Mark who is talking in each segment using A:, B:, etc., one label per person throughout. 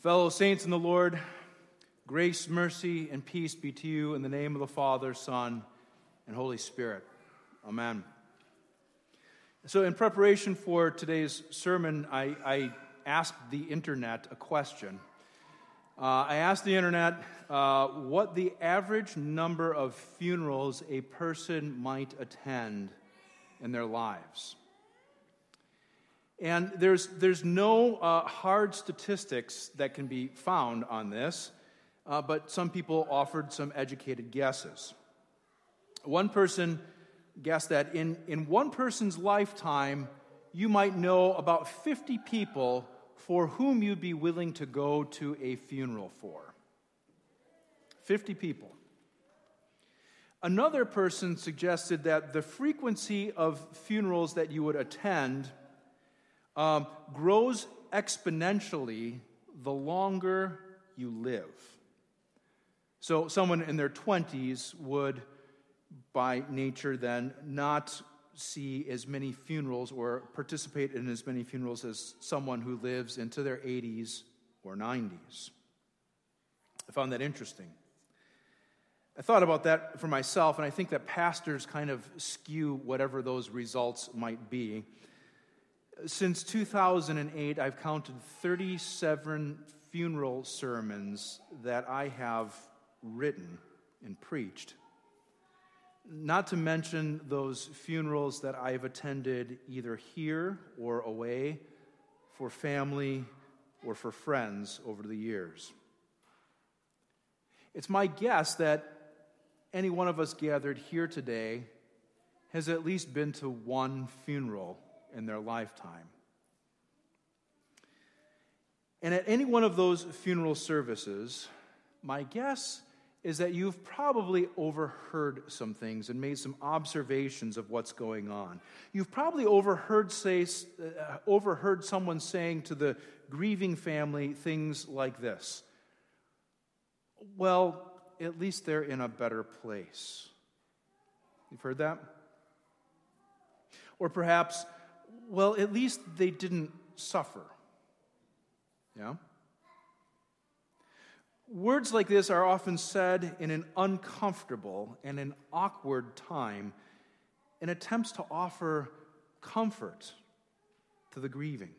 A: Fellow saints in the Lord, grace, mercy, and peace be to you in the name of the Father, Son, and Holy Spirit. Amen. So, in preparation for today's sermon, I, I asked the internet a question. Uh, I asked the internet uh, what the average number of funerals a person might attend in their lives. And there's, there's no uh, hard statistics that can be found on this, uh, but some people offered some educated guesses. One person guessed that in, in one person's lifetime, you might know about 50 people for whom you'd be willing to go to a funeral for. 50 people. Another person suggested that the frequency of funerals that you would attend um, grows exponentially the longer you live. So, someone in their 20s would, by nature, then not see as many funerals or participate in as many funerals as someone who lives into their 80s or 90s. I found that interesting. I thought about that for myself, and I think that pastors kind of skew whatever those results might be. Since 2008, I've counted 37 funeral sermons that I have written and preached. Not to mention those funerals that I've attended either here or away for family or for friends over the years. It's my guess that any one of us gathered here today has at least been to one funeral in their lifetime. And at any one of those funeral services, my guess is that you've probably overheard some things and made some observations of what's going on. You've probably overheard, say, uh, overheard someone saying to the grieving family things like this Well, at least they're in a better place. You've heard that? Or perhaps, well, at least they didn't suffer. Yeah? Words like this are often said in an uncomfortable and an awkward time in attempts to offer comfort to the grieving.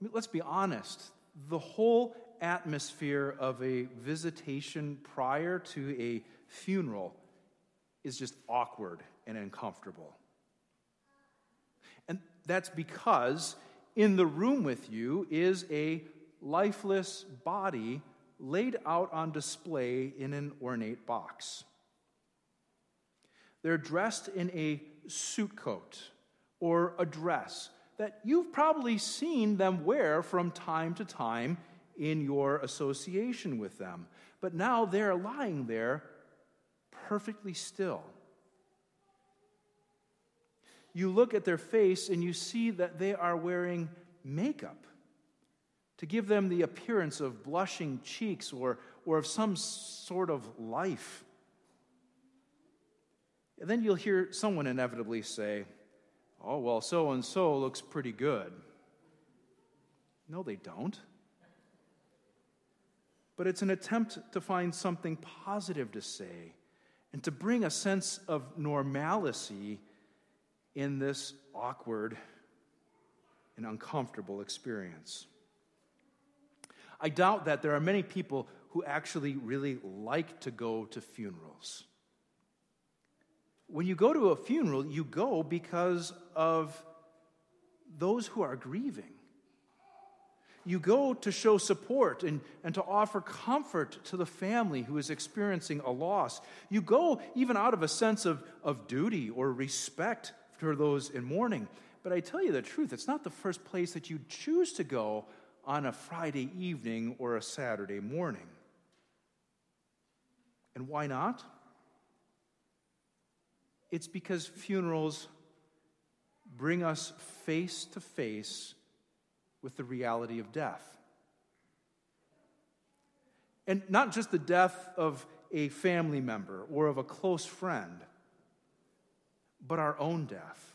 A: I mean, let's be honest. The whole atmosphere of a visitation prior to a funeral is just awkward and uncomfortable. That's because in the room with you is a lifeless body laid out on display in an ornate box. They're dressed in a suit coat or a dress that you've probably seen them wear from time to time in your association with them. But now they're lying there perfectly still you look at their face and you see that they are wearing makeup to give them the appearance of blushing cheeks or, or of some sort of life. And then you'll hear someone inevitably say, Oh, well, so and so looks pretty good. No, they don't. But it's an attempt to find something positive to say and to bring a sense of normalcy in this awkward and uncomfortable experience. I doubt that there are many people who actually really like to go to funerals. When you go to a funeral, you go because of those who are grieving. You go to show support and, and to offer comfort to the family who is experiencing a loss. You go even out of a sense of, of duty or respect for those in mourning. But I tell you the truth, it's not the first place that you choose to go on a Friday evening or a Saturday morning. And why not? It's because funerals bring us face to face with the reality of death. And not just the death of a family member or of a close friend, but our own death.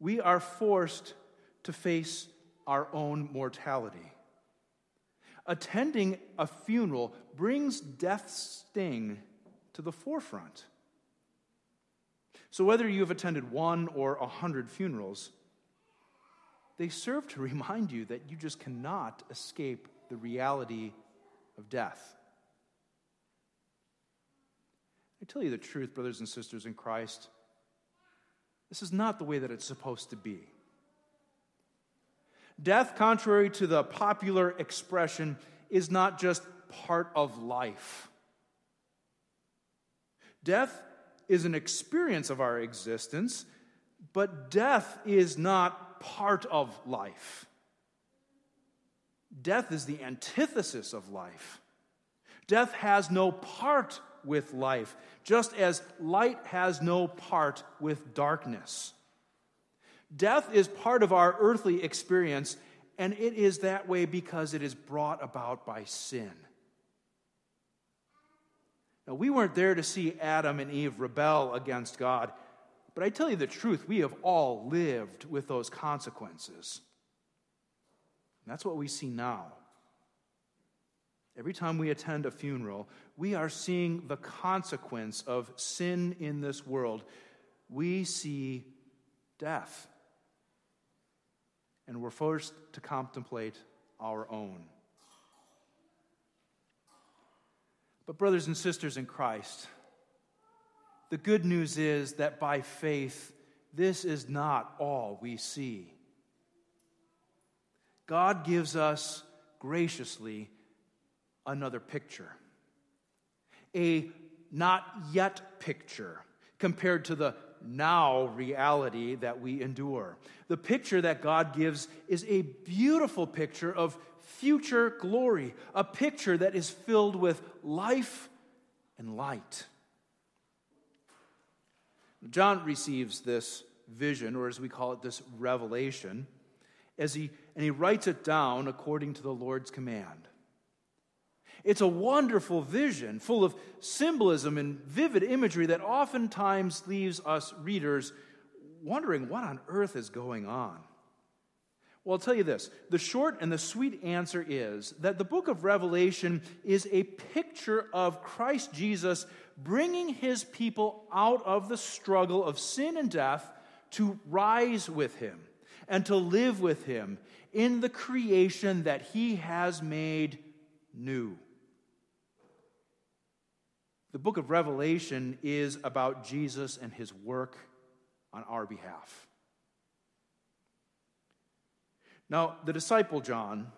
A: We are forced to face our own mortality. Attending a funeral brings death's sting to the forefront. So, whether you have attended one or a hundred funerals, they serve to remind you that you just cannot escape the reality of death. I tell you the truth, brothers and sisters in Christ, this is not the way that it's supposed to be. Death, contrary to the popular expression, is not just part of life. Death is an experience of our existence, but death is not part of life. Death is the antithesis of life. Death has no part with life, just as light has no part with darkness. Death is part of our earthly experience, and it is that way because it is brought about by sin. Now, we weren't there to see Adam and Eve rebel against God, but I tell you the truth, we have all lived with those consequences. And that's what we see now. Every time we attend a funeral, we are seeing the consequence of sin in this world. We see death and we're forced to contemplate our own. But, brothers and sisters in Christ, the good news is that by faith, this is not all we see. God gives us graciously another picture, a not yet picture compared to the now reality that we endure. The picture that God gives is a beautiful picture of future glory, a picture that is filled with life and light. John receives this vision, or as we call it, this revelation, as he, and he writes it down according to the Lord's command. It's a wonderful vision full of symbolism and vivid imagery that oftentimes leaves us readers wondering what on earth is going on. Well, I'll tell you this the short and the sweet answer is that the book of Revelation is a picture of Christ Jesus bringing his people out of the struggle of sin and death to rise with him and to live with him in the creation that he has made new. The book of Revelation is about Jesus and his work on our behalf. Now, the disciple John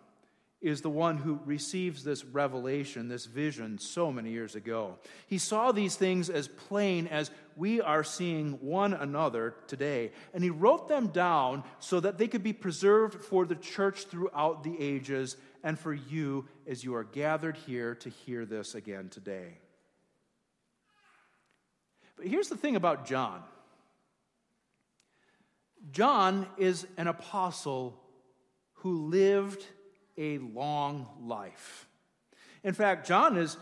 A: is the one who receives this revelation, this vision, so many years ago. He saw these things as plain as we are seeing one another today, and he wrote them down so that they could be preserved for the church throughout the ages and for you as you are gathered here to hear this again today. But here's the thing about John John is an apostle who lived a long life. In fact, John is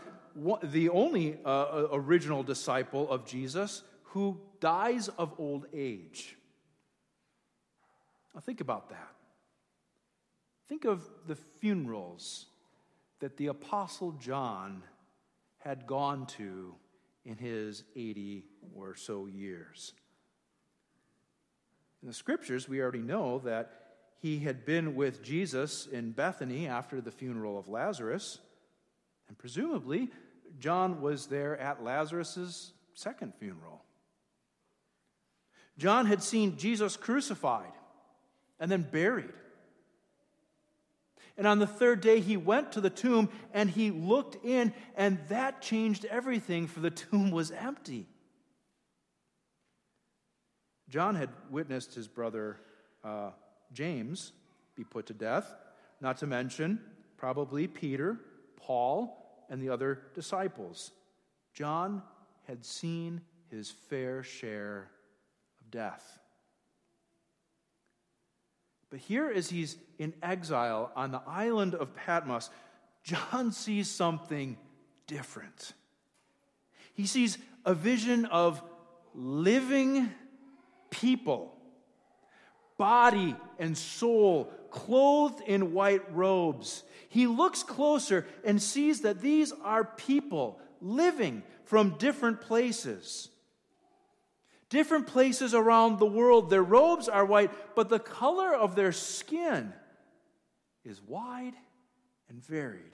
A: the only uh, original disciple of Jesus who dies of old age. Now, think about that. Think of the funerals that the Apostle John had gone to in his 80 or so years. In the scriptures, we already know that he had been with Jesus in Bethany after the funeral of Lazarus, and presumably, John was there at Lazarus' second funeral. John had seen Jesus crucified and then buried. And on the third day, he went to the tomb and he looked in, and that changed everything, for the tomb was empty. John had witnessed his brother uh, James be put to death, not to mention probably Peter, Paul, and the other disciples. John had seen his fair share of death. But here, as he's in exile on the island of Patmos, John sees something different. He sees a vision of living people, body and soul clothed in white robes. He looks closer and sees that these are people living from different places. Different places around the world. Their robes are white, but the color of their skin is wide and varied.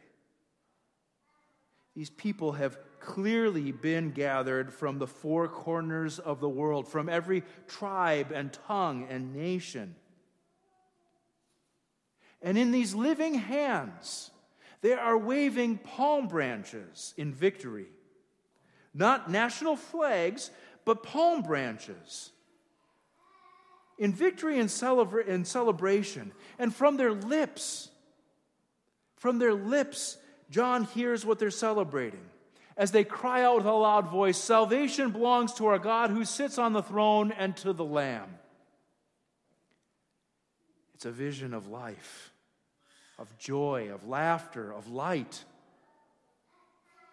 A: These people have clearly been gathered from the four corners of the world, from every tribe and tongue and nation. And in these living hands, they are waving palm branches in victory. Not national flags, but palm branches. In victory and, celebra- and celebration. And from their lips, from their lips, John hears what they're celebrating as they cry out with a loud voice Salvation belongs to our God who sits on the throne and to the Lamb. It's a vision of life, of joy, of laughter, of light.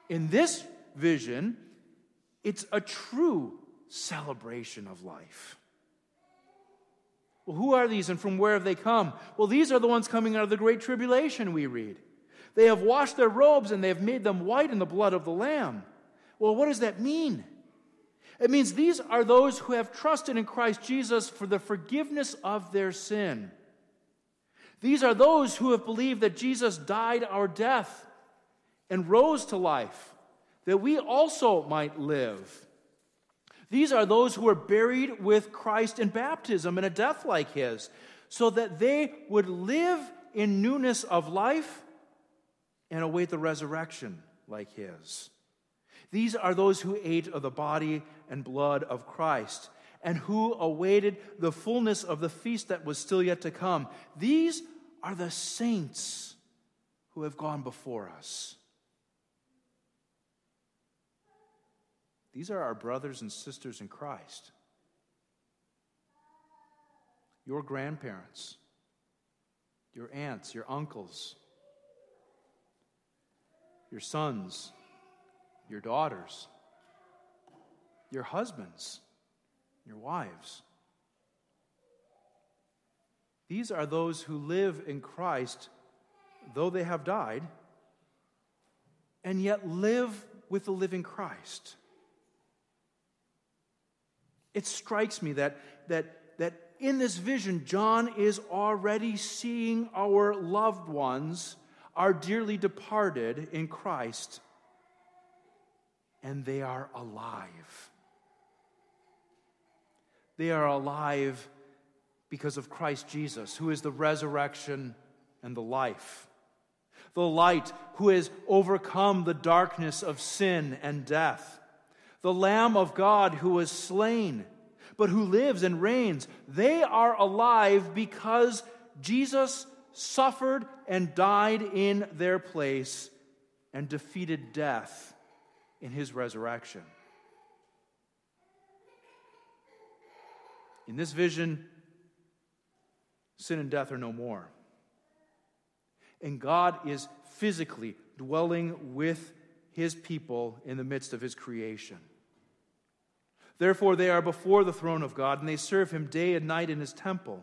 A: In this vision, it's a true celebration of life. Well, who are these and from where have they come? Well, these are the ones coming out of the great tribulation, we read. They have washed their robes and they have made them white in the blood of the Lamb. Well, what does that mean? It means these are those who have trusted in Christ Jesus for the forgiveness of their sin. These are those who have believed that Jesus died our death and rose to life, that we also might live. These are those who were buried with Christ in baptism in a death like his, so that they would live in newness of life and await the resurrection like his. These are those who ate of the body and blood of Christ and who awaited the fullness of the feast that was still yet to come. These are the saints who have gone before us. These are our brothers and sisters in Christ. Your grandparents, your aunts, your uncles, your sons, your daughters, your husbands, your wives. These are those who live in Christ, though they have died, and yet live with the living Christ. It strikes me that, that, that in this vision, John is already seeing our loved ones are dearly departed in Christ, and they are alive. They are alive because of Christ Jesus, who is the resurrection and the life. The light who has overcome the darkness of sin and death. The Lamb of God who was slain, but who lives and reigns. They are alive because Jesus suffered and died in their place and defeated death in his resurrection. In this vision, sin and death are no more. And God is physically dwelling with his people in the midst of his creation. Therefore, they are before the throne of God, and they serve him day and night in his temple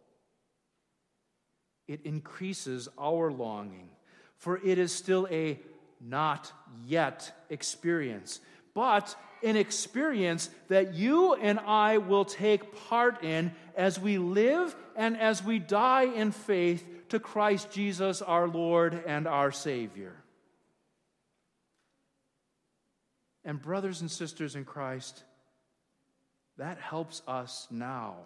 A: it increases our longing, for it is still a not yet experience, but an experience that you and I will take part in as we live and as we die in faith to Christ Jesus, our Lord and our Savior. And, brothers and sisters in Christ, that helps us now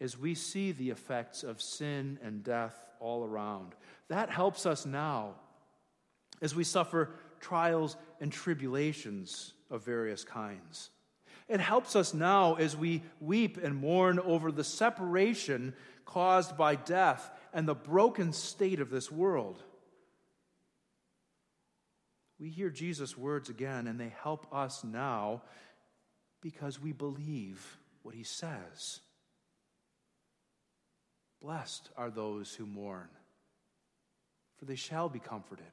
A: as we see the effects of sin and death all around. That helps us now as we suffer trials and tribulations of various kinds. It helps us now as we weep and mourn over the separation caused by death and the broken state of this world. We hear Jesus' words again, and they help us now because we believe what he says. Blessed are those who mourn, for they shall be comforted.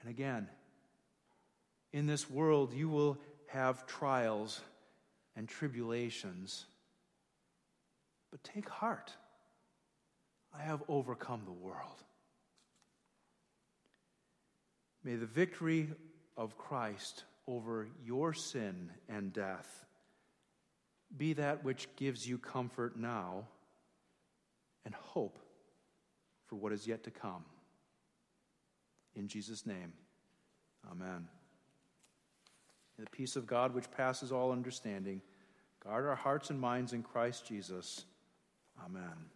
A: And again, in this world you will have trials and tribulations. But take heart. I have overcome the world. May the victory of Christ over your sin and death be that which gives you comfort now and hope for what is yet to come. In Jesus' name, amen. And the peace of God, which passes all understanding, guard our hearts and minds in Christ Jesus. Amen.